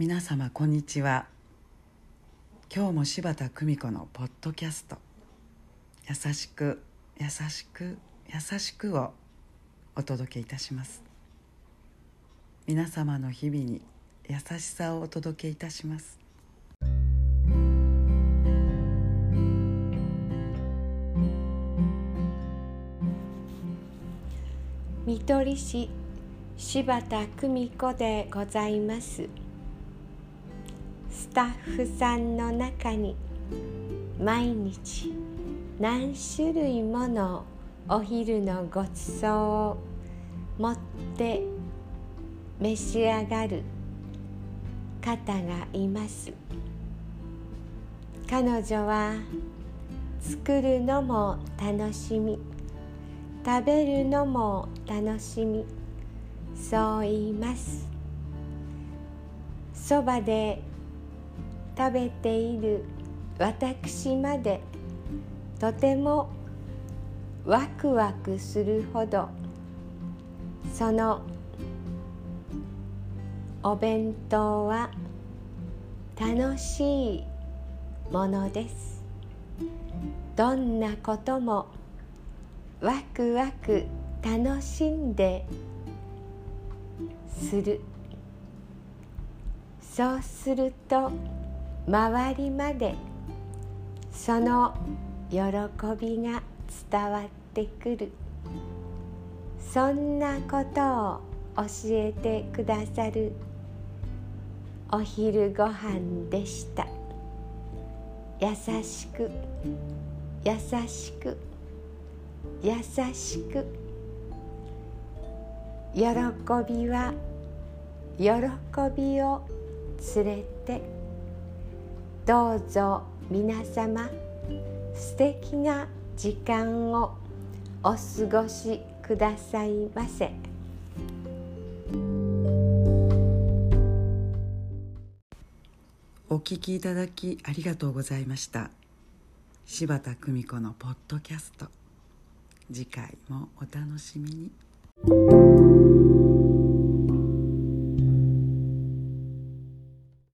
皆様こんにちは。今日も柴田久美子のポッドキャスト「優しく優しく優しく」をお届けいたします。皆様の日々に優しさをお届けいたします。見取り師柴田久美子でございます。スタッフさんの中に毎日何種類ものお昼のごちそうを持って召し上がる方がいます。彼女は作るのも楽しみ。食べるのも楽しみ。そう言います。そばで食べている私までとてもワクワクするほどそのお弁当は楽しいものです。どんなこともワクワク楽しんでする。そうすると周りまでその喜びが伝わってくる。そんなことを教えてくださる。お昼ご飯でした。優しく。優しく。優しく。喜びは喜びを連れて。どうぞ皆様素敵な時間をお過ごしくださいませ。お聞きいただきありがとうございました。柴田久美子のポッドキャスト。次回もお楽しみに。